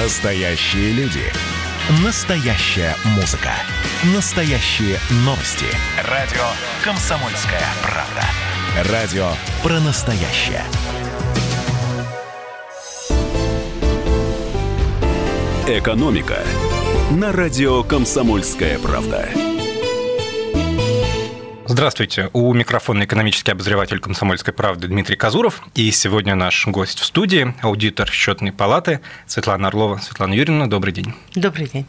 Настоящие люди. Настоящая музыка. Настоящие новости. Радио «Комсомольская правда». Радио про настоящее. «Экономика» на радио «Комсомольская правда». Здравствуйте. У микрофона экономический обозреватель «Комсомольской правды» Дмитрий Казуров. И сегодня наш гость в студии, аудитор счетной палаты Светлана Орлова. Светлана Юрьевна, добрый день. Добрый день.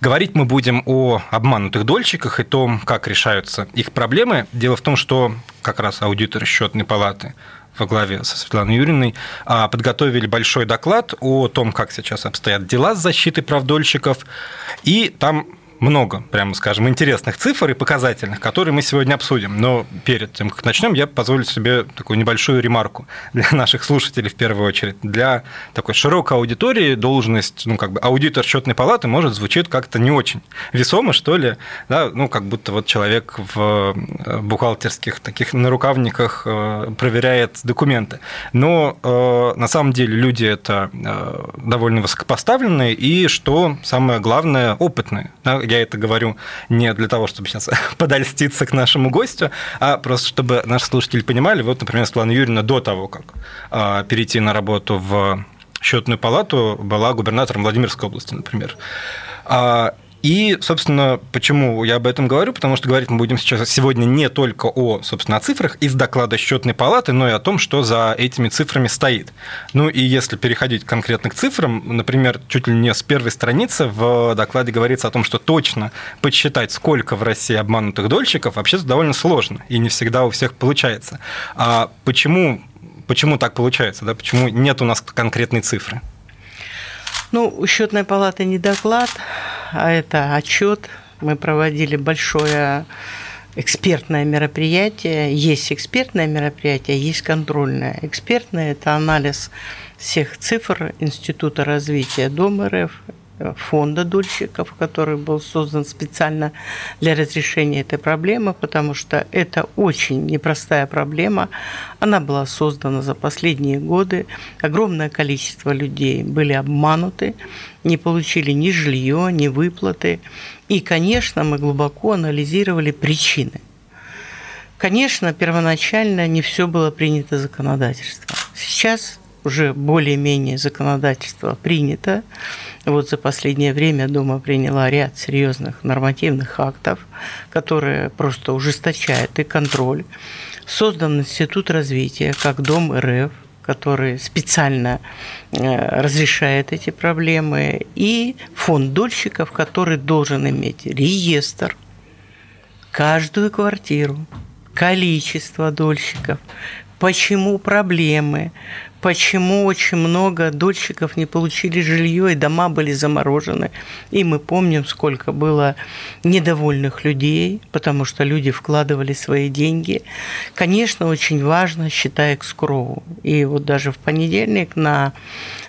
Говорить мы будем о обманутых дольщиках и том, как решаются их проблемы. Дело в том, что как раз аудитор счетной палаты во главе со Светланой Юрьевной а, подготовили большой доклад о том, как сейчас обстоят дела с защитой прав дольщиков. И там много, прямо скажем, интересных цифр и показательных, которые мы сегодня обсудим. Но перед тем, как начнем, я позволю себе такую небольшую ремарку для наших слушателей в первую очередь. Для такой широкой аудитории должность, ну, как бы аудитор счетной палаты может звучит как-то не очень весомо, что ли, да, ну, как будто вот человек в э, бухгалтерских таких нарукавниках э, проверяет документы. Но э, на самом деле люди это довольно высокопоставленные и, что самое главное, опытные. Я это говорю не для того, чтобы сейчас подольститься к нашему гостю, а просто чтобы наши слушатели понимали, вот, например, Светлана Юрьевна до того, как а, перейти на работу в счетную палату, была губернатором Владимирской области, например. И, собственно, почему я об этом говорю? Потому что говорить мы будем сейчас сегодня не только о, собственно, о цифрах из доклада счетной палаты, но и о том, что за этими цифрами стоит. Ну и если переходить конкретно к цифрам, например, чуть ли не с первой страницы в докладе говорится о том, что точно подсчитать, сколько в России обманутых дольщиков, вообще довольно сложно, и не всегда у всех получается. А почему, почему так получается? Да? Почему нет у нас конкретной цифры? Ну, у счетной палаты не доклад, а это отчет. Мы проводили большое экспертное мероприятие. Есть экспертное мероприятие, есть контрольное. Экспертное – это анализ всех цифр Института развития Дом РФ, фонда дольщиков, который был создан специально для разрешения этой проблемы, потому что это очень непростая проблема. Она была создана за последние годы. Огромное количество людей были обмануты, не получили ни жилье, ни выплаты. И, конечно, мы глубоко анализировали причины. Конечно, первоначально не все было принято законодательством. Сейчас уже более-менее законодательство принято. Вот за последнее время Дума приняла ряд серьезных нормативных актов, которые просто ужесточают и контроль. Создан Институт развития, как Дом РФ, который специально э, разрешает эти проблемы, и фонд дольщиков, который должен иметь реестр, каждую квартиру, количество дольщиков, почему проблемы, почему очень много дольщиков не получили жилье, и дома были заморожены. И мы помним, сколько было недовольных людей, потому что люди вкладывали свои деньги. Конечно, очень важно, считая экскроу. И вот даже в понедельник на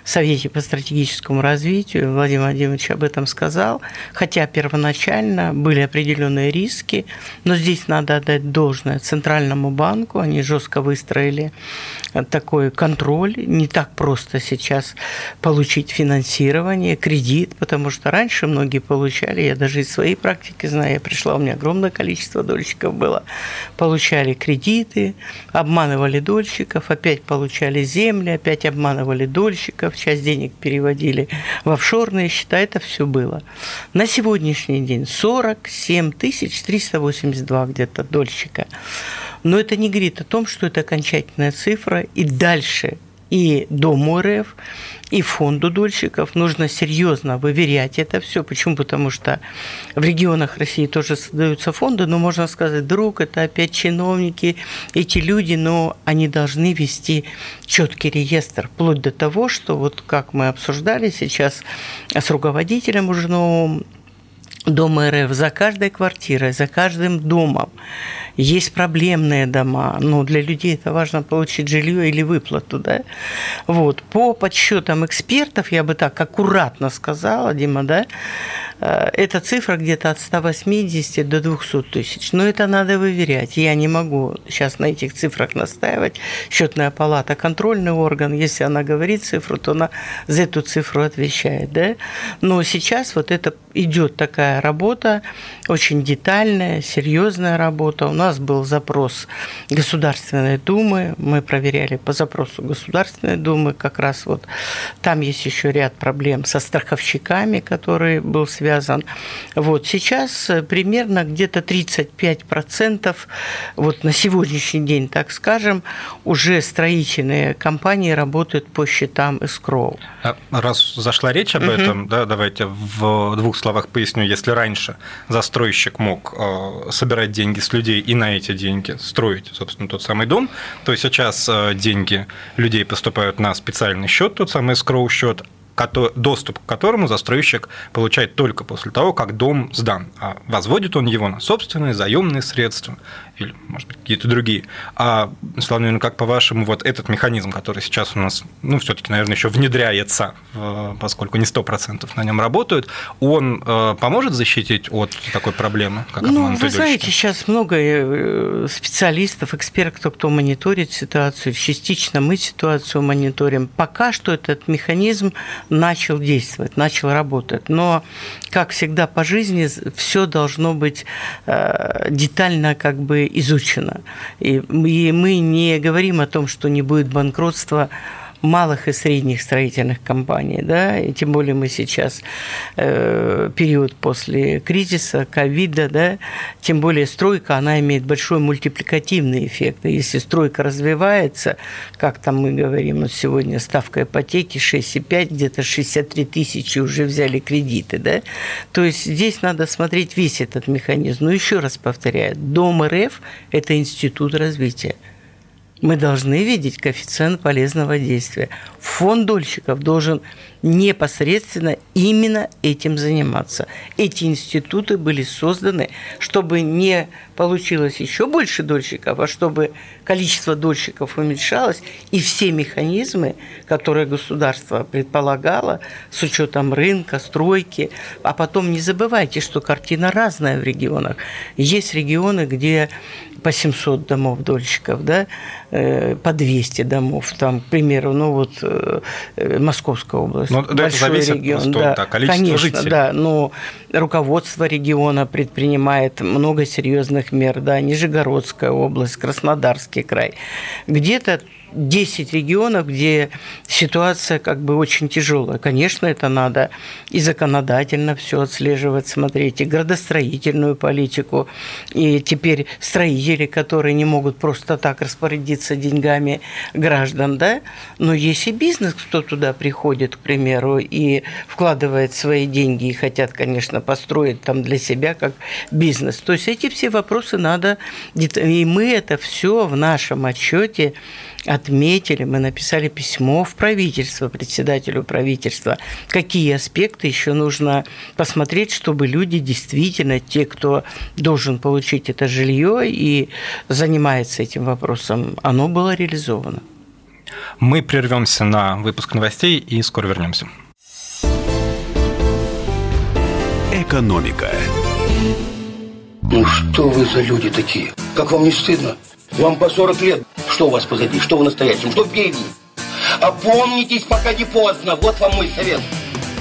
Совете по стратегическому развитию Владимир Владимирович об этом сказал, хотя первоначально были определенные риски, но здесь надо отдать должное Центральному банку, они жестко выстроили такой контроль. Не так просто сейчас получить финансирование, кредит, потому что раньше многие получали, я даже из своей практики знаю, я пришла, у меня огромное количество дольщиков было, получали кредиты, обманывали дольщиков, опять получали земли, опять обманывали дольщиков, часть денег переводили в офшорные счета, это все было. На сегодняшний день 47 382 где-то дольщика. Но это не говорит о том, что это окончательная цифра, и дальше и Дому РФ, и фонду дольщиков нужно серьезно выверять это все. Почему? Потому что в регионах России тоже создаются фонды, но можно сказать, друг, это опять чиновники, эти люди, но они должны вести четкий реестр, вплоть до того, что вот как мы обсуждали сейчас с руководителем уже новым Дома РФ за каждой квартирой, за каждым домом есть проблемные дома, но для людей это важно получить жилье или выплату, да. Вот по подсчетам экспертов, я бы так аккуратно сказала, Дима, да, Э, эта цифра где-то от 180 до 200 тысяч. Но это надо выверять. Я не могу сейчас на этих цифрах настаивать. Счетная палата – контрольный орган. Если она говорит цифру, то она за эту цифру отвечает. Да? Но сейчас вот это идет такая работа, очень детальная, серьезная работа. У нас был запрос Государственной Думы. Мы проверяли по запросу Государственной Думы как раз вот там есть еще ряд проблем со страховщиками, который был связан. Вот сейчас примерно где-то 35% вот на сегодняшний день, так скажем, уже строительные компании работают по счетам escrow. А раз зашла речь об угу. этом, да, давайте в двух словах поясню. Если раньше застройщик мог э, собирать деньги с людей и на эти деньги строить, собственно, тот самый дом, то сейчас э, деньги людей поступают на специальный счет, тот самый escrow счет, доступ к которому застройщик получает только после того, как дом сдан. А возводит он его на собственные заемные средства или, может быть, какие-то другие. А, Слава как по-вашему, вот этот механизм, который сейчас у нас, ну, все таки наверное, еще внедряется, поскольку не 100% на нем работают, он э, поможет защитить от такой проблемы, как Ну, вы знаете, сейчас много э, специалистов, экспертов, кто мониторит ситуацию, частично мы ситуацию мониторим. Пока что этот механизм начал действовать, начал работать. Но, как всегда по жизни, все должно быть э, детально как бы изучено. И мы не говорим о том, что не будет банкротства малых и средних строительных компаний, да, и тем более мы сейчас э, период после кризиса, ковида, да, тем более стройка, она имеет большой мультипликативный эффект. И если стройка развивается, как там мы говорим, вот сегодня ставка ипотеки 6,5, где-то 63 тысячи уже взяли кредиты, да, то есть здесь надо смотреть весь этот механизм. Но еще раз повторяю, Дом РФ – это институт развития мы должны видеть коэффициент полезного действия. Фонд дольщиков должен непосредственно именно этим заниматься. Эти институты были созданы, чтобы не получилось еще больше дольщиков, а чтобы количество дольщиков уменьшалось, и все механизмы, которые государство предполагало, с учетом рынка, стройки, а потом не забывайте, что картина разная в регионах. Есть регионы, где по 700 домов дольщиков, да, э, по 200 домов, там, к примеру, ну вот э, Московская область, но большой это регион, да, да, количество конечно, жителей. да, но руководство региона предпринимает много серьезных мер, да, Нижегородская область, Краснодарский край, где-то 10 регионов, где ситуация как бы очень тяжелая. Конечно, это надо и законодательно все отслеживать, смотреть, и градостроительную политику, и теперь строители, которые не могут просто так распорядиться деньгами граждан, да, но есть и бизнес, кто туда приходит, к примеру, и вкладывает свои деньги и хотят, конечно, построить там для себя как бизнес. То есть эти все вопросы надо, и мы это все в нашем отчете отметили, мы написали письмо в правительство, председателю правительства, какие аспекты еще нужно посмотреть, чтобы люди действительно, те, кто должен получить это жилье и занимается этим вопросом, оно было реализовано. Мы прервемся на выпуск новостей и скоро вернемся. Экономика. Ну что вы за люди такие? Как вам не стыдно? Вам по 40 лет. Что у вас позади? Что в настоящем? Что впереди? Опомнитесь, пока не поздно. Вот вам мой совет.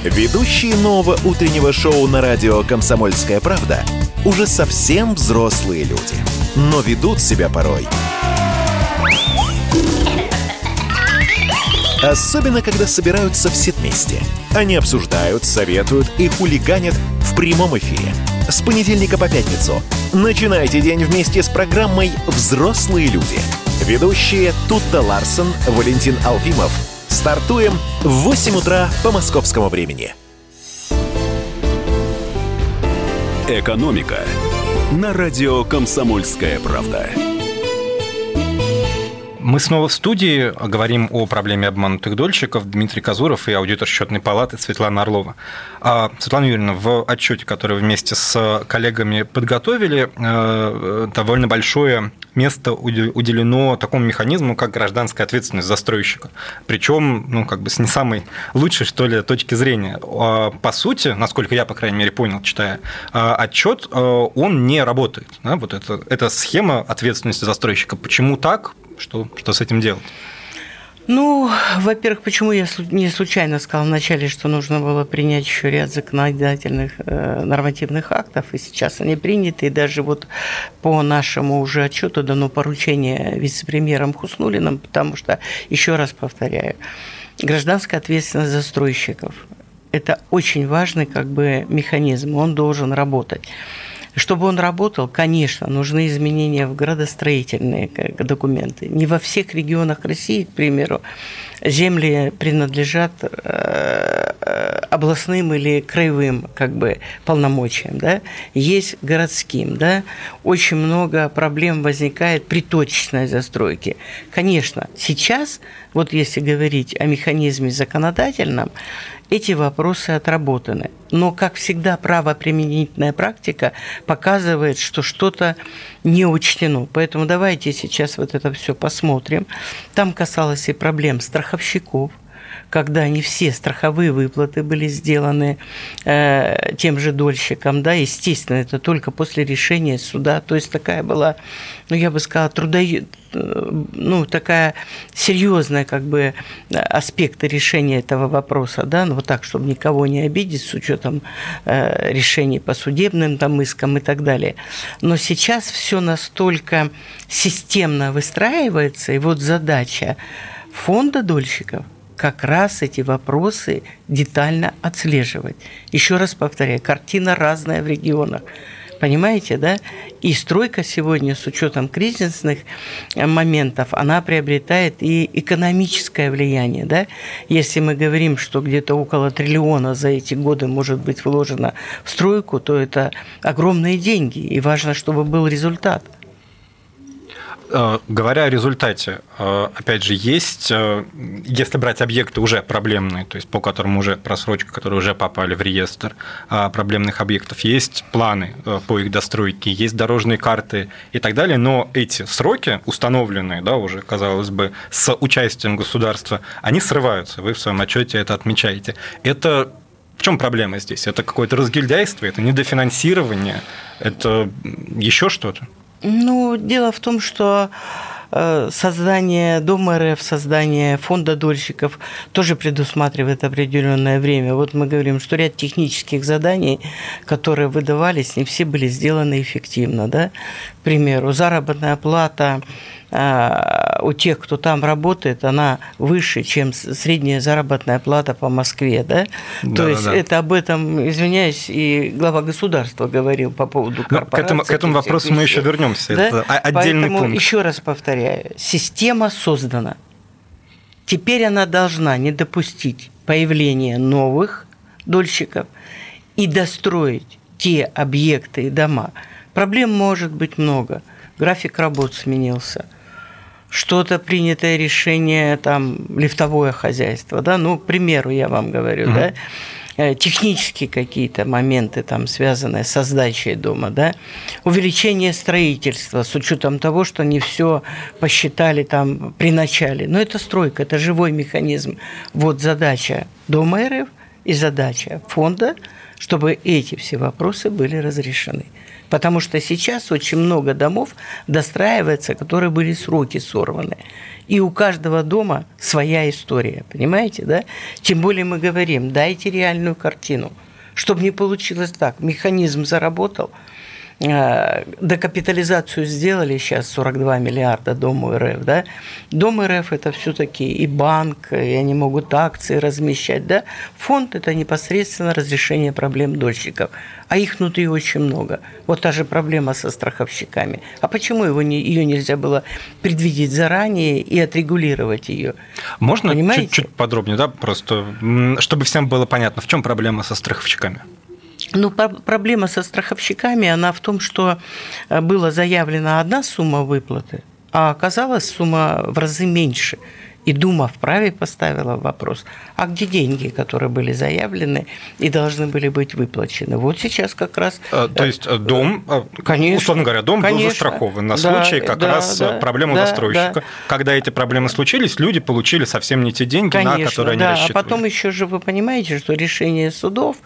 Ведущие нового утреннего шоу на радио «Комсомольская правда» уже совсем взрослые люди. Но ведут себя порой. Особенно, когда собираются все вместе. Они обсуждают, советуют и хулиганят в прямом эфире – с понедельника по пятницу. Начинайте день вместе с программой «Взрослые люди». Ведущие Тутта Ларсон, Валентин Алфимов. Стартуем в 8 утра по московскому времени. «Экономика» на радио «Комсомольская правда». Мы снова в студии говорим о проблеме обманутых дольщиков. Дмитрий Казуров и аудитор счетной палаты Светлана Орлова. А, Светлана Юрьевна, в отчете, который вы вместе с коллегами подготовили, э, довольно большое место уделено такому механизму, как гражданская ответственность застройщика. Причем, ну, как бы с не самой лучшей, что ли, точки зрения. А, по сути, насколько я, по крайней мере, понял, читая а, отчет, э, он не работает. Да? Вот это, эта схема ответственности застройщика. Почему так? Что, что с этим делать? Ну, во-первых, почему я не случайно сказал вначале, что нужно было принять еще ряд законодательных э, нормативных актов, и сейчас они приняты, и даже вот по нашему уже отчету дано поручение вице-премьерам Хуснулиным, потому что, еще раз повторяю, гражданская ответственность застройщиков – это очень важный как бы механизм, он должен работать. Чтобы он работал, конечно, нужны изменения в градостроительные документы. Не во всех регионах России, к примеру, земли принадлежат э, э, областным или краевым как бы, полномочиям, да? есть городским. Да? Очень много проблем возникает при точечной застройке. Конечно, сейчас, вот если говорить о механизме законодательном, эти вопросы отработаны. Но, как всегда, правоприменительная практика показывает, что что-то не учтено. Поэтому давайте сейчас вот это все посмотрим. Там касалось и проблем страховщиков – когда не все страховые выплаты были сделаны э, тем же дольщикам, да, естественно, это только после решения суда, то есть такая была, ну, я бы сказала, трудо... ну, такая серьезная, как бы, аспекты решения этого вопроса, да, ну, вот так, чтобы никого не обидеть с учетом э, решений по судебным там искам и так далее. Но сейчас все настолько системно выстраивается, и вот задача фонда дольщиков – как раз эти вопросы детально отслеживать. Еще раз повторяю, картина разная в регионах. Понимаете, да? И стройка сегодня с учетом кризисных э, моментов, она приобретает и экономическое влияние, да? Если мы говорим, что где-то около триллиона за эти годы может быть вложено в стройку, то это огромные деньги, и важно, чтобы был результат – говоря о результате, э, опять же, есть, э, если брать объекты уже проблемные, то есть по которым уже просрочка, которые уже попали в реестр проблемных объектов, есть планы по их достройке, есть дорожные карты и так далее, но эти сроки, установленные, да, уже, казалось бы, с участием государства, они срываются, вы в своем отчете это отмечаете. Это в чем проблема здесь? Это какое-то разгильдяйство, это недофинансирование, это еще что-то? Ну, дело в том, что э, создание Дома РФ, создание фонда дольщиков тоже предусматривает определенное время. Вот мы говорим, что ряд технических заданий, которые выдавались, не все были сделаны эффективно. Да? К примеру, заработная плата у тех, кто там работает, она выше, чем средняя заработная плата по Москве, да? да То есть да. это об этом, извиняюсь, и глава государства говорил по поводу корпорации. К этому, к этому вопросу вещей. мы еще вернемся. Да? Это отдельный Поэтому, пункт. еще раз повторяю, система создана. Теперь она должна не допустить появления новых дольщиков и достроить те объекты и дома. Проблем может быть много. График работ сменился – что-то принятое решение, там, лифтовое хозяйство, да, ну, к примеру, я вам говорю, угу. да, э, технические какие-то моменты, там, связанные с сдачей дома, да, увеличение строительства с учетом того, что не все посчитали там при начале. Но это стройка, это живой механизм. Вот задача Дома РФ и задача фонда, чтобы эти все вопросы были разрешены. Потому что сейчас очень много домов достраивается, которые были сроки сорваны. И у каждого дома своя история, понимаете, да? Тем более мы говорим, дайте реальную картину. Чтобы не получилось так, механизм заработал – докапитализацию сделали сейчас 42 миллиарда Дому РФ, да? Дом РФ это все-таки и банк, и они могут акции размещать, да? Фонд это непосредственно разрешение проблем дольщиков, а их внутри очень много. Вот та же проблема со страховщиками. А почему его не, ее нельзя было предвидеть заранее и отрегулировать ее? Можно чуть-чуть подробнее, да, просто, чтобы всем было понятно, в чем проблема со страховщиками? Ну, проблема со страховщиками, она в том, что э, была заявлена одна сумма выплаты, А оказалось, сумма в разы меньше – и Дума вправе поставила вопрос, а где деньги, которые были заявлены и должны были быть выплачены? Вот сейчас как раз... А, то есть э, дом, э, конечно, условно говоря, дом конечно, был застрахован на да, случай как да, раз да, проблемы да, застройщика. Да. Когда эти проблемы случились, люди получили совсем не те деньги, конечно, на которые да, они рассчитывали. А потом еще же вы понимаете, что решение судов,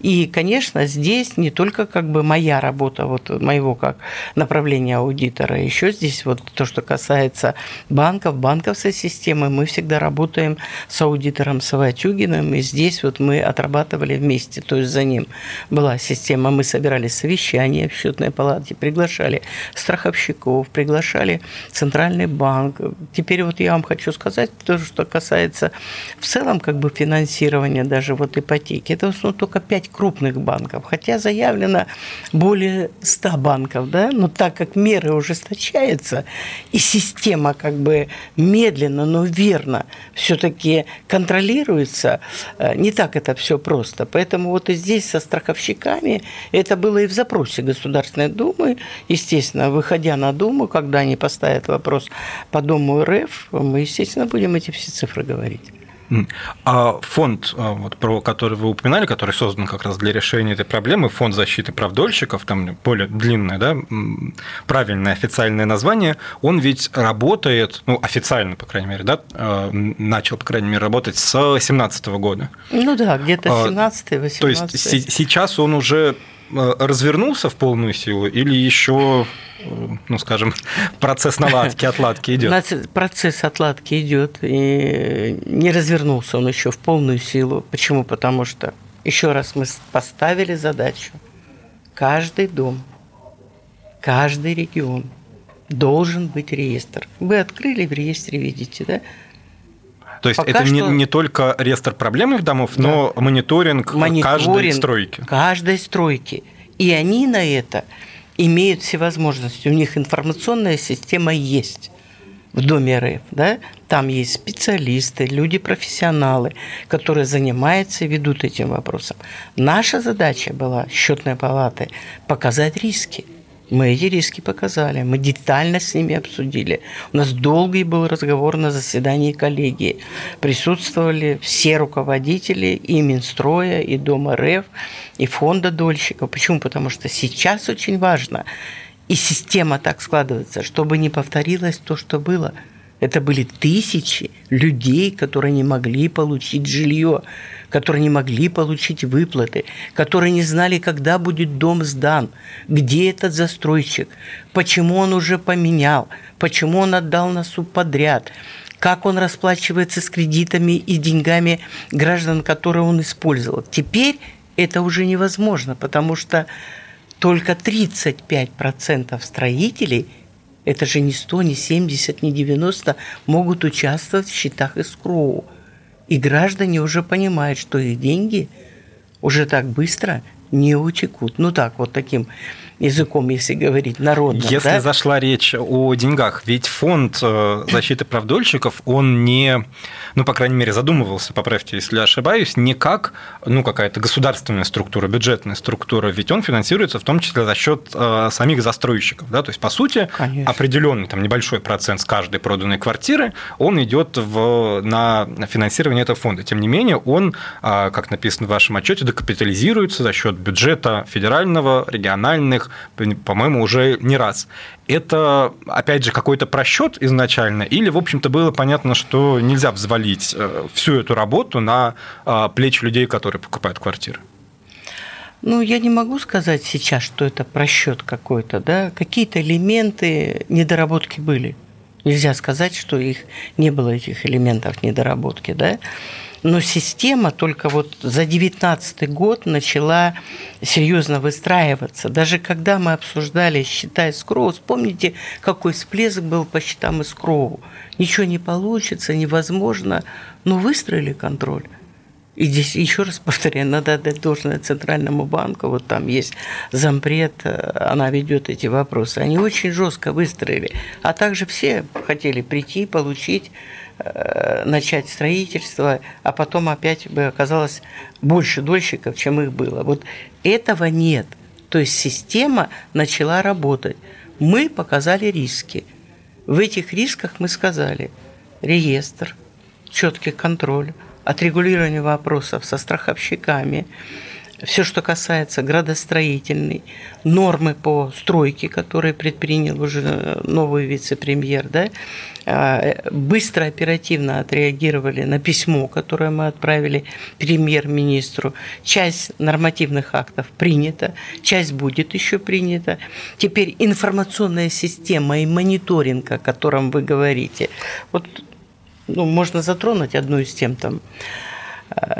и, конечно, здесь не только как бы моя работа, вот моего как направления аудитора, еще здесь вот то, что касается банков, банковской системы, мы всегда работаем с аудитором Саватюгиным, и здесь вот мы отрабатывали вместе, то есть за ним была система, мы собирали совещания в счетной палате, приглашали страховщиков, приглашали Центральный банк. Теперь вот я вам хочу сказать, то, что касается в целом как бы финансирования даже вот ипотеки, это в основном только пять крупных банков, хотя заявлено более 100 банков, да, но так как меры ужесточаются, и система как бы медленно, но верно все-таки контролируется, э, не так это все просто. Поэтому вот и здесь со страховщиками это было и в запросе Государственной Думы. Естественно, выходя на Думу, когда они поставят вопрос по Дому РФ, мы, естественно, будем эти все цифры говорить. А фонд, а, вот, про который вы упоминали, который создан как раз для решения этой проблемы, фонд защиты прав дольщиков, там более длинное, да, правильное официальное название, он ведь работает, ну, официально, по крайней мере, да, а, начал, по крайней мере, работать с 2017 года. Ну да, где-то 17-18. А, то есть сейчас он уже развернулся в полную силу или еще ну, скажем, процесс наладки, отладки идет? Процесс отладки идет, и не развернулся он еще в полную силу. Почему? Потому что, еще раз, мы поставили задачу. Каждый дом, каждый регион должен быть реестр. Вы открыли в реестре, видите, да? То есть Пока это не, не только реестр проблемных домов, да. но мониторинг, мониторинг каждой стройки. Каждой стройки. И они на это имеют все возможности. У них информационная система есть в Доме РФ, да, там есть специалисты, люди-профессионалы, которые занимаются и ведут этим вопросом. Наша задача была, счетной палаты, показать риски – мы эти риски показали, мы детально с ними обсудили. У нас долгий был разговор на заседании коллегии. Присутствовали все руководители и Минстроя, и Дома РФ, и фонда дольщиков. Почему? Потому что сейчас очень важно, и система так складывается, чтобы не повторилось то, что было. Это были тысячи людей, которые не могли получить жилье которые не могли получить выплаты, которые не знали, когда будет дом сдан, где этот застройщик, почему он уже поменял, почему он отдал на субподряд, как он расплачивается с кредитами и деньгами граждан, которые он использовал. Теперь это уже невозможно, потому что только 35% строителей, это же не 100, не 70, не 90, могут участвовать в счетах эскроу. И граждане уже понимают, что их деньги уже так быстро не утекут. Ну так, вот таким языком, если говорить народно. Если да? зашла речь о деньгах, ведь фонд э, защиты прав дольщиков, он не, ну, по крайней мере, задумывался, поправьте, если я ошибаюсь, не как, ну, какая-то государственная структура, бюджетная структура, ведь он финансируется в том числе за счет э, самих застройщиков, да, то есть, по сути, Конечно. определенный там небольшой процент с каждой проданной квартиры, он идет в, на финансирование этого фонда. Тем не менее, он, э, как написано в вашем отчете, докапитализируется за счет бюджета федерального, региональных, по-моему, уже не раз. Это, опять же, какой-то просчет изначально, или, в общем-то, было понятно, что нельзя взвалить э, всю эту работу на э, плечи людей, которые покупают квартиры? Ну, я не могу сказать сейчас, что это просчет какой-то, да. Какие-то элементы недоработки были. Нельзя сказать, что их не было этих элементов недоработки, да но система только вот за 2019 год начала серьезно выстраиваться. Даже когда мы обсуждали счета Искроу, вспомните, какой всплеск был по счетам Искроу. Ничего не получится, невозможно, но выстроили контроль. И здесь еще раз повторяю, надо отдать должное Центральному банку. Вот там есть зампред, она ведет эти вопросы. Они очень жестко выстроили. А также все хотели прийти, получить начать строительство, а потом опять бы оказалось больше дольщиков, чем их было. Вот этого нет. То есть система начала работать. Мы показали риски. В этих рисках мы сказали реестр, четкий контроль, отрегулирование вопросов со страховщиками, все, что касается градостроительной, нормы по стройке, которые предпринял уже новый вице-премьер, да, а, быстро, оперативно отреагировали на письмо, которое мы отправили премьер-министру. Часть нормативных актов принята, часть будет еще принята. Теперь информационная система и мониторинг, о котором вы говорите, вот ну, можно затронуть одну из тем там, Э,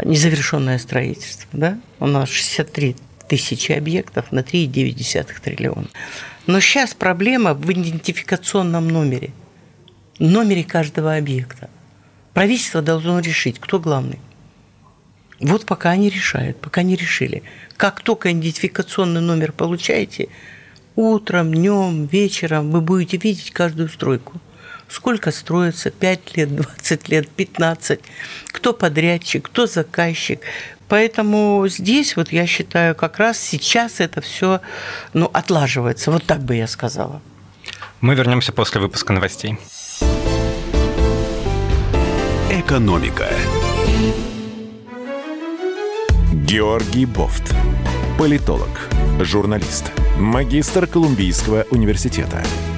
незавершенное строительство. Да? У нас 63 тысячи объектов на 3,9 триллиона. Но сейчас проблема в идентификационном номере, номере каждого объекта. Правительство должно решить, кто главный. Вот пока они решают, пока не решили. Как только идентификационный номер получаете, утром, днем, вечером вы будете видеть каждую стройку – сколько строится, 5 лет, 20 лет, 15, кто подрядчик, кто заказчик. Поэтому здесь, вот я считаю, как раз сейчас это все ну, отлаживается. Вот так бы я сказала. Мы вернемся после выпуска новостей. Экономика. Георгий Бофт. Политолог, журналист, магистр Колумбийского университета –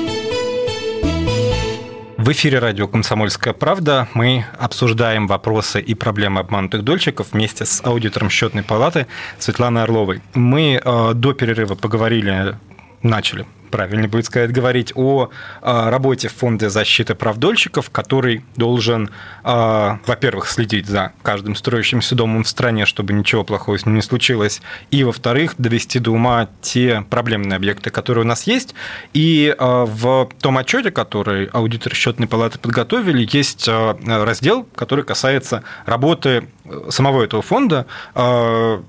В эфире радио «Комсомольская правда» мы обсуждаем вопросы и проблемы обманутых дольщиков вместе с аудитором счетной палаты Светланой Орловой. Мы э, до перерыва поговорили, начали правильнее будет сказать, говорить о а, работе Фонда защиты прав дольщиков, который должен, а, во-первых, следить за каждым строящимся домом в стране, чтобы ничего плохого с ним не случилось, и, во-вторых, довести до ума те проблемные объекты, которые у нас есть. И а, в том отчете, который аудиторы счетной палаты подготовили, есть раздел, который касается работы самого этого фонда.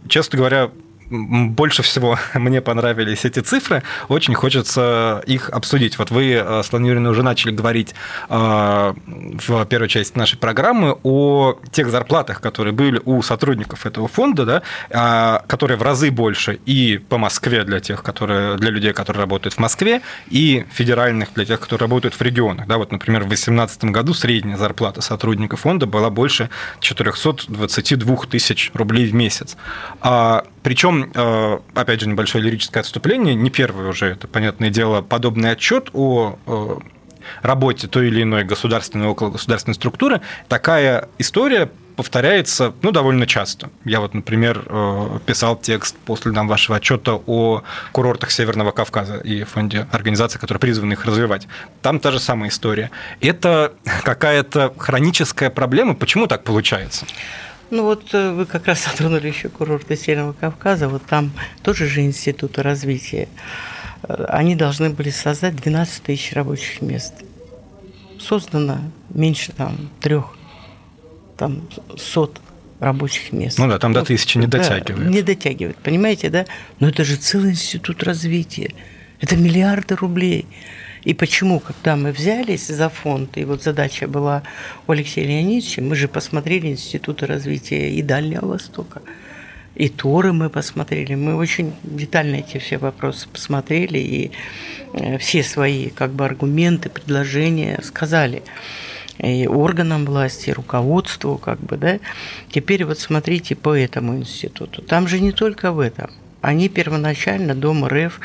Честно говоря, больше всего мне понравились эти цифры, очень хочется их обсудить. Вот вы, э, Светлана Юрьевна, уже начали говорить э, в первой части нашей программы о тех зарплатах, которые были у сотрудников этого фонда, да, а, которые в разы больше и по Москве для тех, которые, для людей, которые работают в Москве, и федеральных для тех, которые работают в регионах. Да, вот, например, в 2018 году средняя зарплата сотрудников фонда была больше 422 тысяч рублей в месяц. А причем, э, опять же, небольшое лирическое отступление, не первый уже, это понятное дело, подобный отчет о э, работе той или иной государственной, около государственной структуры, такая история повторяется ну, довольно часто. Я вот, например, э, писал текст после нам вашего отчета о курортах Северного Кавказа и фонде организации, которые призваны их развивать. Там та же самая история. Это какая-то хроническая проблема. Почему так получается? Ну вот э, вы как раз затронули еще курорты Северного Кавказа, вот там тоже же институты развития. Э, они должны были создать 12 тысяч рабочих мест. Создано меньше там трех, там сот рабочих мест. Ну да, там до тысячи не дотягивает. Да, не дотягивает, понимаете, да? Но это же целый институт развития. Это миллиарды рублей. И почему, когда мы взялись за фонд, и вот задача была у Алексея Леонидовича, мы же посмотрели институты развития и Дальнего Востока, и Торы мы посмотрели, мы очень детально эти все вопросы посмотрели, и э, все свои как бы аргументы, предложения сказали и органам власти, и руководству, как бы, да. Теперь вот смотрите по этому институту. Там же не только в этом. Они первоначально, Дом РФ,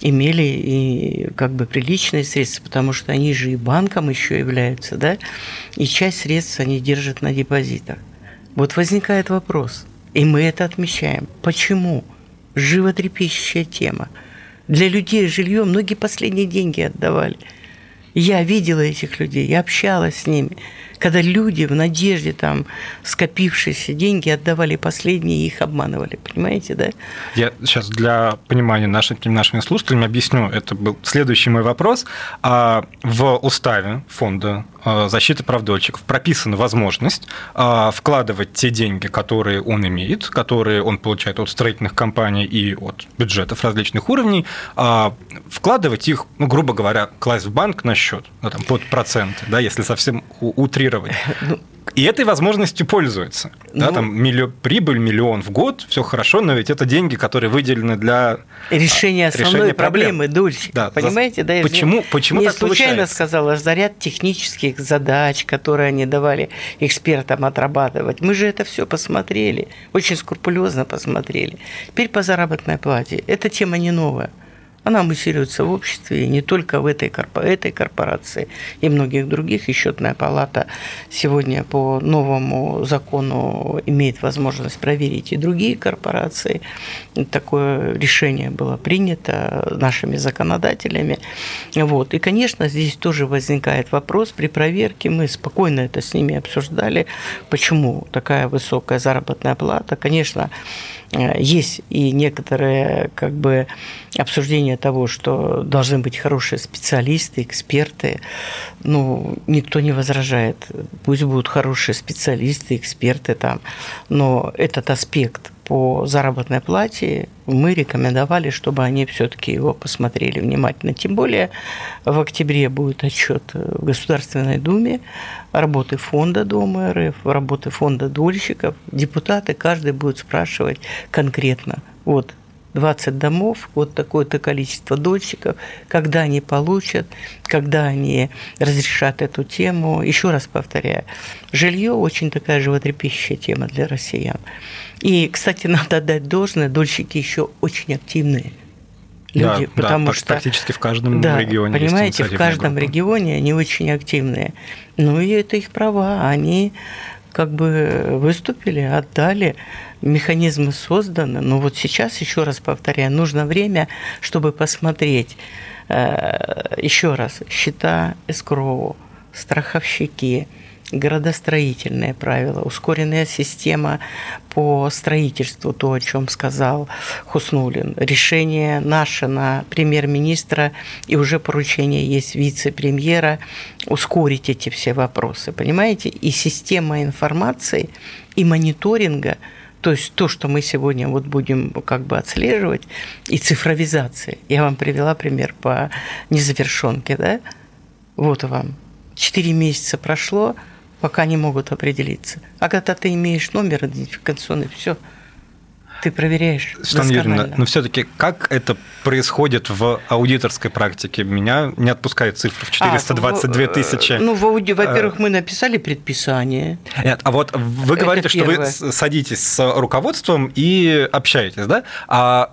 имели и как бы приличные средства, потому что они же и банком еще являются, да, и часть средств они держат на депозитах. Вот возникает вопрос, и мы это отмечаем. Почему? Животрепещущая тема. Для людей жилье многие последние деньги отдавали. Я видела этих людей, я общалась с ними. Когда люди в надежде там скопившиеся деньги отдавали последние и их обманывали, понимаете, да? Я сейчас для понимания нашим, нашими слушателями объясню, это был следующий мой вопрос. А в уставе фонда а, защиты прав дольщиков прописана возможность а, вкладывать те деньги, которые он имеет, которые он получает от строительных компаний и от бюджетов различных уровней, вкладывать их, ну, грубо говоря, класть в банк на счет, ну, там, под проценты, да, если совсем утрировать. Ну, и этой возможностью пользуются. Ну, да, там миллион, прибыль миллион в год, все хорошо, но ведь это деньги, которые выделены для решения основной решения проблемы проблем. дольщика. Да, понимаете, да? Почему, почему не так случайно получается? сказала заряд технических задач, которые они давали экспертам отрабатывать. Мы же это все посмотрели, очень скрупулезно посмотрели. Теперь по заработной плате. Эта тема не новая она муссируется в обществе, и не только в этой, этой корпорации и многих других. И счетная палата сегодня по новому закону имеет возможность проверить и другие корпорации. Такое решение было принято нашими законодателями. Вот. И, конечно, здесь тоже возникает вопрос при проверке. Мы спокойно это с ними обсуждали, почему такая высокая заработная плата. Конечно, есть и некоторые как бы обсуждения того, что должны быть хорошие специалисты, эксперты. Ну, никто не возражает. Пусть будут хорошие специалисты, эксперты там. Но этот аспект по заработной плате мы рекомендовали, чтобы они все-таки его посмотрели внимательно. Тем более в октябре будет отчет в Государственной Думе работы фонда Дома РФ, работы фонда дольщиков. Депутаты, каждый будет спрашивать конкретно, вот 20 домов, вот такое-то количество дольщиков, когда они получат, когда они разрешат эту тему. Еще раз повторяю, жилье очень такая животрепещущая тема для россиян. И, кстати, надо отдать должное, дольщики еще очень активные люди, да, потому да, что практически в каждом да, регионе. Понимаете, в каждом группа. регионе они очень активные. Ну и это их права, они как бы выступили, отдали, механизмы созданы. Но вот сейчас, еще раз повторяю, нужно время, чтобы посмотреть э, еще раз счета эскроу, страховщики, градостроительные правила, ускоренная система по строительству, то, о чем сказал Хуснулин, решение наше на премьер-министра и уже поручение есть вице-премьера ускорить эти все вопросы, понимаете? И система информации и мониторинга – то есть то, что мы сегодня вот будем как бы отслеживать, и цифровизация. Я вам привела пример по незавершенке, да? Вот вам. Четыре месяца прошло, пока не могут определиться. А когда ты имеешь номер идентификационный, все, ты проверяешь. Светлана Юрьевна, но все-таки как это происходит в аудиторской практике? Меня не отпускает цифра в 422 а, тысячи. Ну, в ауди... во-первых, мы написали предписание. Нет, а вот вы говорите, что вы садитесь с руководством и общаетесь, да? А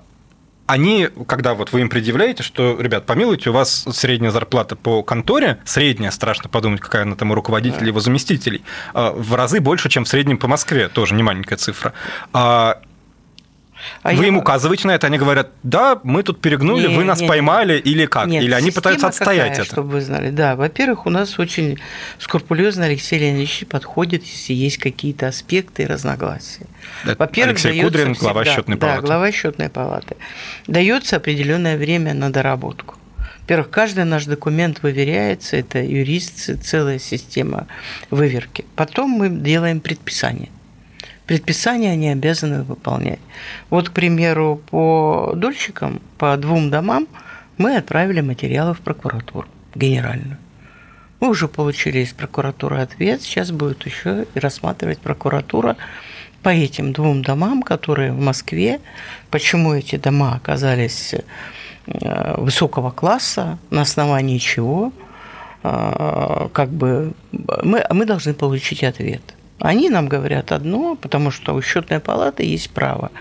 они, когда вот вы им предъявляете, что, ребят, помилуйте, у вас средняя зарплата по конторе, средняя, страшно подумать, какая она там у руководителей, его заместителей, а, в разы больше, чем в среднем по Москве, тоже не маленькая цифра. А вы я... им указываете на это, они говорят, да, мы тут перегнули, не, вы нас не, поймали, или как? Нет, или они пытаются отстоять какая, это? чтобы вы знали. Да, во-первых, у нас очень скрупулезно Алексей Леонидович подходит, если есть какие-то аспекты и разногласия. Во-первых, Алексей Кудрин, всегда, глава счетной палаты. Да, глава счетной палаты. Дается определенное время на доработку. Во-первых, каждый наш документ выверяется, это юрист, целая система выверки. Потом мы делаем предписание предписания они обязаны выполнять. Вот, к примеру, по дольщикам, по двум домам мы отправили материалы в прокуратуру генеральную. Мы уже получили из прокуратуры ответ, сейчас будет еще и рассматривать прокуратура по этим двум домам, которые в Москве, почему эти дома оказались э, высокого класса, на основании чего, э, как бы мы, мы должны получить ответ. Они нам говорят одно, потому что у счетной палаты есть право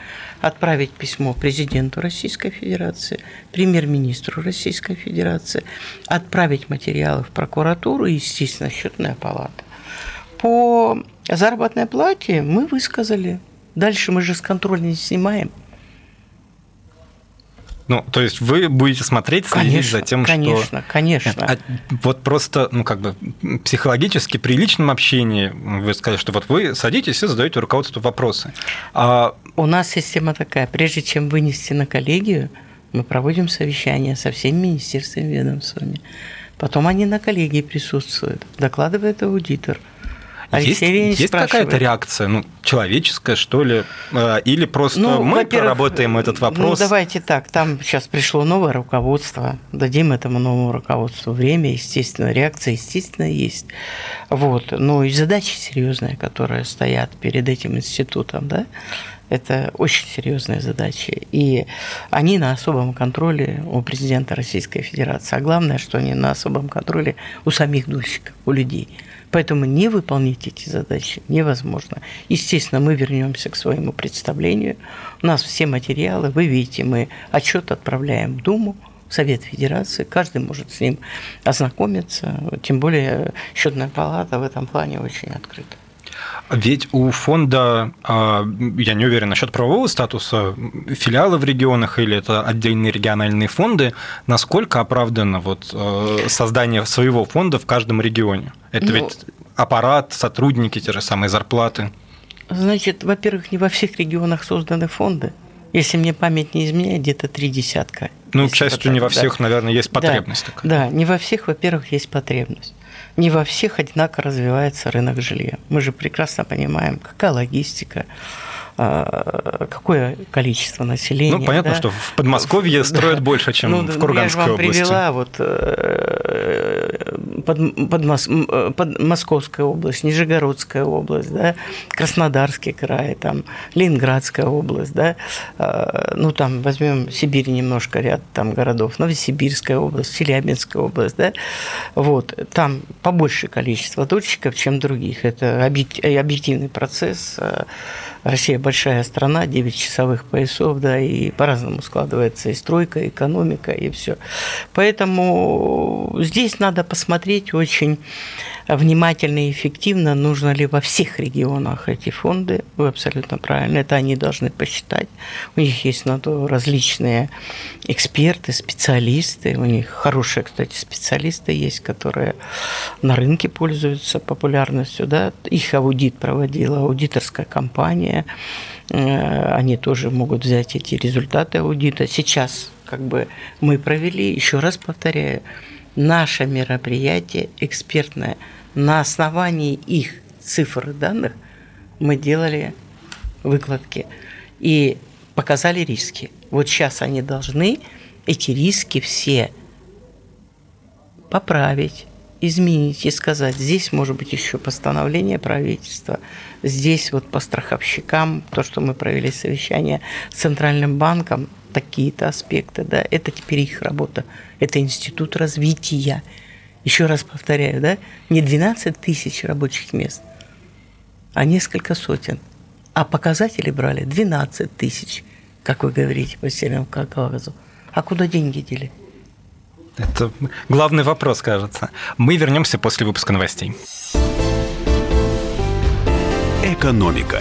отправить письмо президенту Российской Федерации, премьер-министру Российской Федерации, отправить материалы в прокуратуру и, естественно, счетная палата. По заработной плате мы высказали. Дальше мы же с контроля не снимаем. Ну, то есть вы будете смотреть, следить Конечно, за тем, конечно, что... конечно. А вот просто, ну, как бы психологически при личном общении вы сказали, что вот вы садитесь и задаете руководству вопросы. А У нас система такая. Прежде чем вынести на коллегию, мы проводим совещание со всеми министерствами и ведомствами. Потом они на коллегии присутствуют. Докладывает аудитор. Есть, Алексей Леонидович есть какая-то реакция, ну, человеческая, что ли? А, Или просто мы Ну, во-первых, проработаем этот вопрос? Ну, давайте так, там сейчас пришло новое руководство, дадим этому новому руководству время, естественно, реакция, естественно, есть. Вот. Но и задачи серьезные, которые стоят перед этим институтом, да, это очень серьезные задачи. И они на особом контроле у президента Российской Федерации. А главное, что они на особом контроле у самих дольщиков, у людей. Поэтому не выполнить эти задачи невозможно. Естественно, мы вернемся к своему представлению. У нас все материалы, вы видите, мы отчет отправляем в Думу, в Совет Федерации, каждый может с ним ознакомиться, тем более счетная палата в этом плане очень открыта. Ведь у фонда, а, я не уверен насчет правового статуса, филиалы в регионах или это отдельные региональные фонды, насколько оправдано вот э, создание своего фонда в каждом регионе? Это Ну, ведь аппарат, сотрудники, те же самые зарплаты. Значит, во-первых, не во всех регионах созданы фонды. Если мне память не изменяет, где-то три десятка. Ну, к счастью, не во да. всех, наверное, есть Да, потребность такая. Да, не во всех, во-первых, есть потребность. Не во всех одинаково развивается рынок жилья. Мы же прекрасно понимаем, какая логистика, а, какое количество населения. Ну, понятно, да. что в Подмосковье строят больше, чем Ну, в да, Я же Курганской вам области. привела вот под, Подмос- м, э, под Московская область, Нижегородская область, да, Краснодарский край, там, Ленинградская область, да, э, ну, там возьмем Сибирь немножко, ряд там городов, Новосибирская область, Челябинская область, да, вот, там побольше количество дольщиков, чем других. Это э, объективный процесс. Россия большая страна, 9 часовых поясов, да, и по-разному складывается и стройка, и экономика, и все. Поэтому здесь надо посмотреть очень внимательно и эффективно, нужно ли во всех регионах эти фонды. Вы абсолютно правильно, это они должны посчитать. У них есть на то различные эксперты, специалисты. У них хорошие, кстати, специалисты есть, которые на рынке пользуются популярностью. Да? Их аудит проводила аудиторская компания. Э, Они тоже могут взять эти результаты аудита. Сейчас как бы мы провели, еще раз повторяю, наше мероприятие экспертное. На основании их цифр и данных мы делали выкладки и показали риски. Вот сейчас они должны эти риски все поправить, изменить и сказать, здесь может быть еще постановление правительства, здесь вот по страховщикам, то, что мы провели совещание с Центральным банком, такие-то аспекты, да, это теперь их работа, это институт развития. Еще раз повторяю, да, не 12 тысяч рабочих мест, а несколько сотен. А показатели брали 12 тысяч, как вы говорите по серому глазу. А куда деньги дели? Это главный вопрос, кажется. Мы вернемся после выпуска новостей. «Экономика».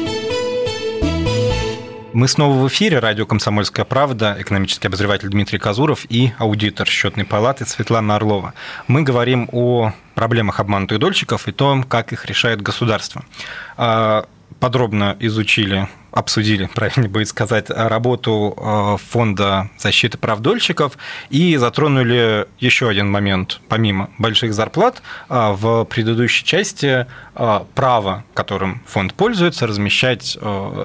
Мы снова в эфире. Радио «Комсомольская правда», экономический обозреватель Дмитрий Казуров и аудитор счетной палаты Светлана Орлова. Мы говорим о проблемах обманутых дольщиков и том, как их решает государство. Подробно изучили, обсудили, правильно будет сказать, работу э, Фонда защиты прав дольщиков и затронули еще один момент, помимо больших зарплат, э, в предыдущей части э, право, которым фонд пользуется, размещать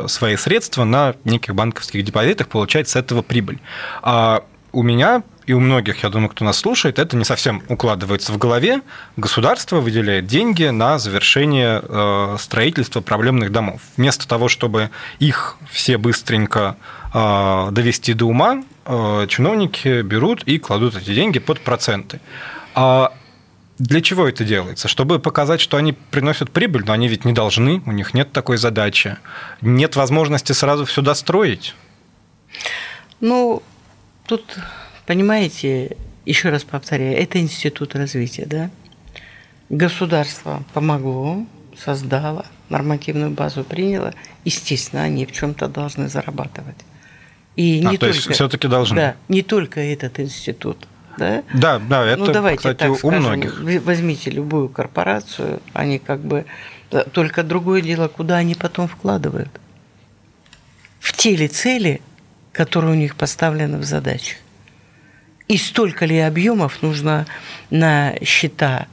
свои средства на неких банковских депозитах, получать с этого прибыль. А у меня и у многих, я думаю, кто нас слушает, это не совсем укладывается в голове. Государство выделяет деньги на завершение э, строительства проблемных домов. Вместо того, чтобы их все быстренько э, довести до ума, э, чиновники берут и кладут эти деньги под проценты. А для чего это делается? Чтобы показать, что они приносят прибыль, но они ведь не должны, у них нет такой задачи. Нет возможности сразу все достроить. Ну, тут Понимаете, еще раз повторяю, это институт развития, да? Государство помогло, создало, нормативную базу приняло. Естественно, они в чем-то должны зарабатывать. И а, не то только, все-таки должны. Да, не только этот институт. Да, да, да это, ну, давайте кстати, так у скажем, многих. Возьмите любую корпорацию, они как бы... Только другое дело, куда они потом вкладывают. В те ли цели, которые у них поставлены в задачах. И столько ли объемов нужно на счета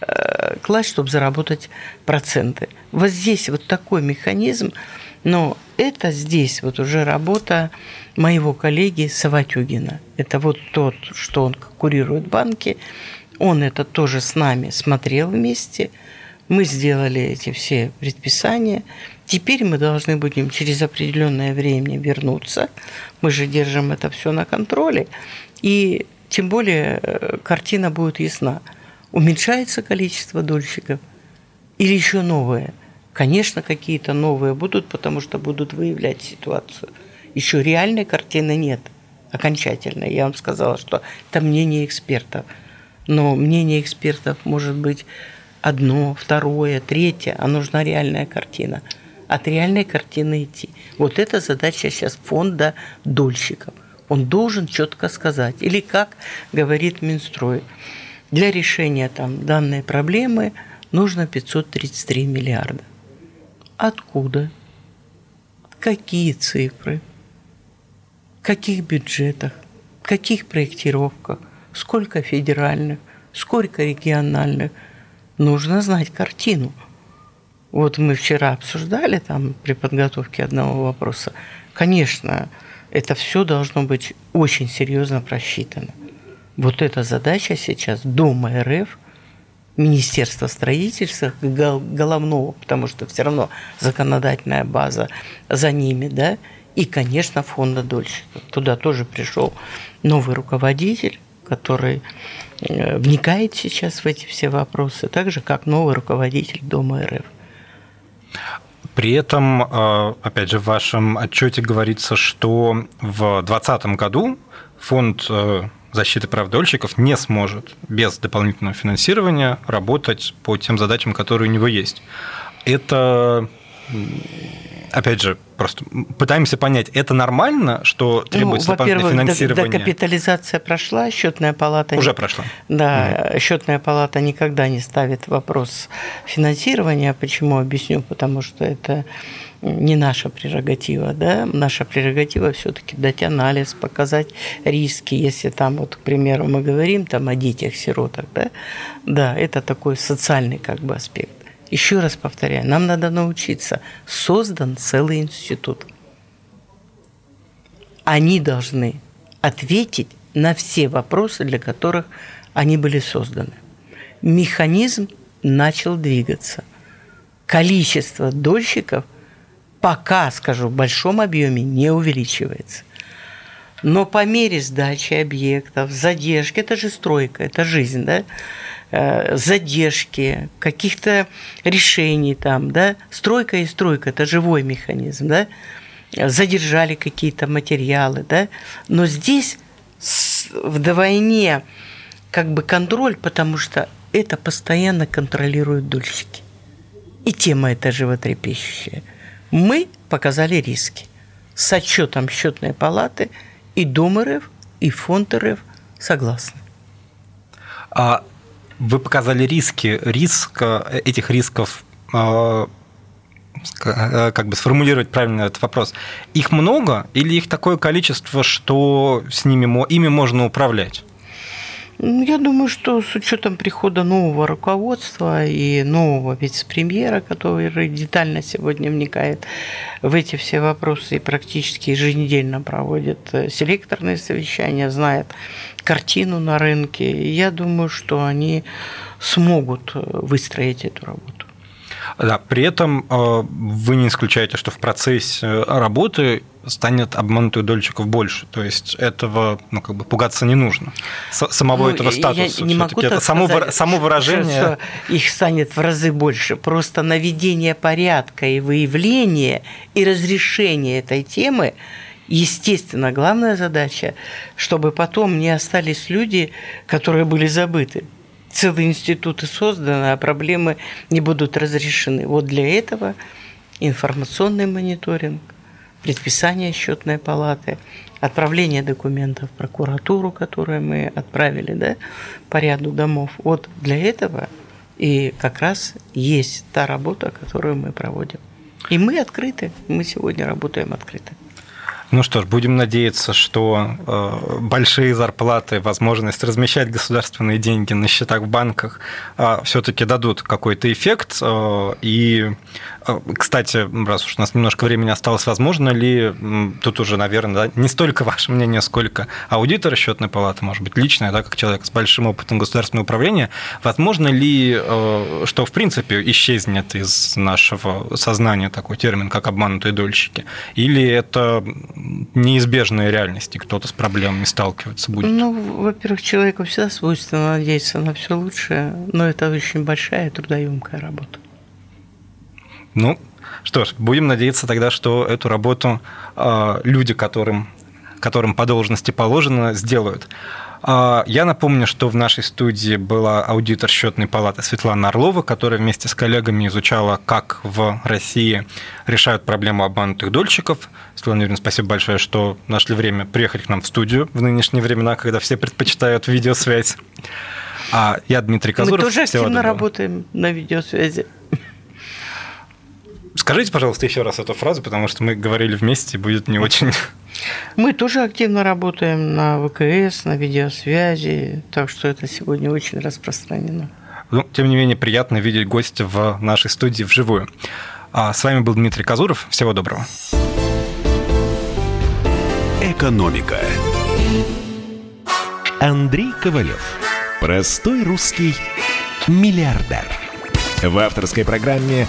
э, класть, чтобы заработать проценты. Вот здесь вот такой механизм, но это здесь вот уже работа моего коллеги Саватюгина. Это вот тот, что он курирует банки, он это тоже с нами смотрел вместе. Мы сделали эти все предписания. Теперь мы должны будем через определенное время вернуться. Мы же держим это все на контроле. И тем более э, картина будет ясна. Уменьшается количество дольщиков или еще новые? Конечно, какие-то новые будут, потому что будут выявлять ситуацию. Еще реальной картины нет, окончательной. Я вам сказала, что это мнение экспертов. Но мнение экспертов может быть одно, второе, третье, а нужна реальная картина. От реальной картины идти. Вот это задача сейчас фонда дольщиков – он должен четко сказать. Или как говорит Минстрой, для решения там, данной проблемы нужно 533 миллиарда. Откуда? Какие цифры? В каких бюджетах? В каких проектировках? Сколько федеральных? Сколько региональных? Нужно знать картину. Вот мы вчера обсуждали там при подготовке одного вопроса. Конечно, это все должно быть очень серьезно просчитано. Вот эта задача сейчас Дома РФ, Министерства строительства головного, потому что все равно законодательная база за ними, да, и, конечно, фонда дольщиков. Туда тоже пришел новый руководитель, который э, вникает сейчас в эти все вопросы, так же, как новый руководитель Дома РФ. При этом, э, опять же, в вашем отчете говорится, что в 2020 году фонд э, защиты прав дольщиков не сможет без дополнительного финансирования работать по тем задачам, которые у него есть. Это опять же, просто пытаемся понять, это нормально, что ну, требуется ну, дополнительное финансирование? Докапитализация прошла, счетная палата... Уже прошла. Да, угу. счетная палата никогда не ставит вопрос финансирования. Почему? Объясню, потому что это не наша прерогатива, да, наша прерогатива все-таки дать анализ, показать риски, если там, вот, к примеру, мы говорим там о детях-сиротах, да, да, это такой социальный как бы аспект. Еще раз повторяю, нам надо научиться. Создан целый институт. Они должны ответить на все вопросы, для которых они были созданы. Механизм начал двигаться. Количество дольщиков пока, скажу, в большом объеме не увеличивается. Но по мере сдачи объектов, задержки, это же стройка, это жизнь, да, задержки, каких-то решений там, да, стройка и стройка – это живой механизм, да, задержали какие-то материалы, да, но здесь вдвойне как бы контроль, потому что это постоянно контролируют дольщики. И тема эта животрепещущая. Мы показали риски с отчетом счетной палаты и РФ, и Фонд РФ согласны. А вы показали риски. Риск, этих рисков э, э, как бы сформулировать правильно этот вопрос. Их много или их такое количество, что с ними ими можно управлять? Ну, я думаю, что с учетом прихода нового руководства и нового вице-премьера, который детально сегодня вникает в эти все вопросы и практически еженедельно проводит э, селекторные совещания, знает картину на рынке, я думаю, что они смогут э, выстроить эту работу. Да, при этом э, вы не исключаете, что в процессе работы станет обманутых дольщиков больше. То есть этого ну, как бы пугаться не нужно. Самого ну, этого статуса. Я не могу это само, сказать, само выражение. Что их станет в разы больше. Просто наведение порядка и выявление и разрешение этой темы Естественно, главная задача, чтобы потом не остались люди, которые были забыты целые институты созданы, а проблемы не будут разрешены. Вот для этого информационный мониторинг, предписание счетной палаты, отправление документов в прокуратуру, которые мы отправили да, по ряду домов. Вот для этого и как раз есть та работа, которую мы проводим. И мы открыты, мы сегодня работаем открыто. Ну что ж, будем надеяться, что э, большие зарплаты, возможность размещать государственные деньги на счетах в банках э, все-таки дадут какой-то эффект. Э, и а, кстати, раз уж у нас немножко времени осталось, возможно ли, тут уже, наверное, да, не столько ваше мнение, сколько аудитора счетной палаты, может быть, личное, да, как человек с большим опытом государственного управления, возможно ли, э, что в принципе исчезнет из нашего сознания такой термин, как обманутые дольщики? Или это неизбежная реальность, и кто-то с проблемами сталкиваться будет? Ну, во-первых, человеку всегда свойственно надеяться на все лучшее, но это очень большая трудоемкая работа. Ну, что ж, будем надеяться тогда, что эту работу э, люди, которым, которым по должности положено, сделают. Э, я напомню, что в нашей студии была аудитор счетной палаты Светлана Орлова, которая вместе с коллегами изучала, как в России решают проблему обманутых дольщиков. Светлана Юрьевна, спасибо большое, что нашли время приехать к нам в студию в нынешние времена, когда все предпочитают видеосвязь. А я Дмитрий Казуров. Мы тоже активно работаем на видеосвязи. Скажите, пожалуйста, еще раз эту фразу, потому что мы говорили вместе, будет не очень... Мы тоже активно работаем на ВКС, на видеосвязи, так что это сегодня очень распространено. Ну, тем не менее, приятно видеть гостя в нашей студии вживую. А с вами был Дмитрий Казуров. Всего доброго. Экономика. Андрей Ковалев. Простой русский миллиардер. В авторской программе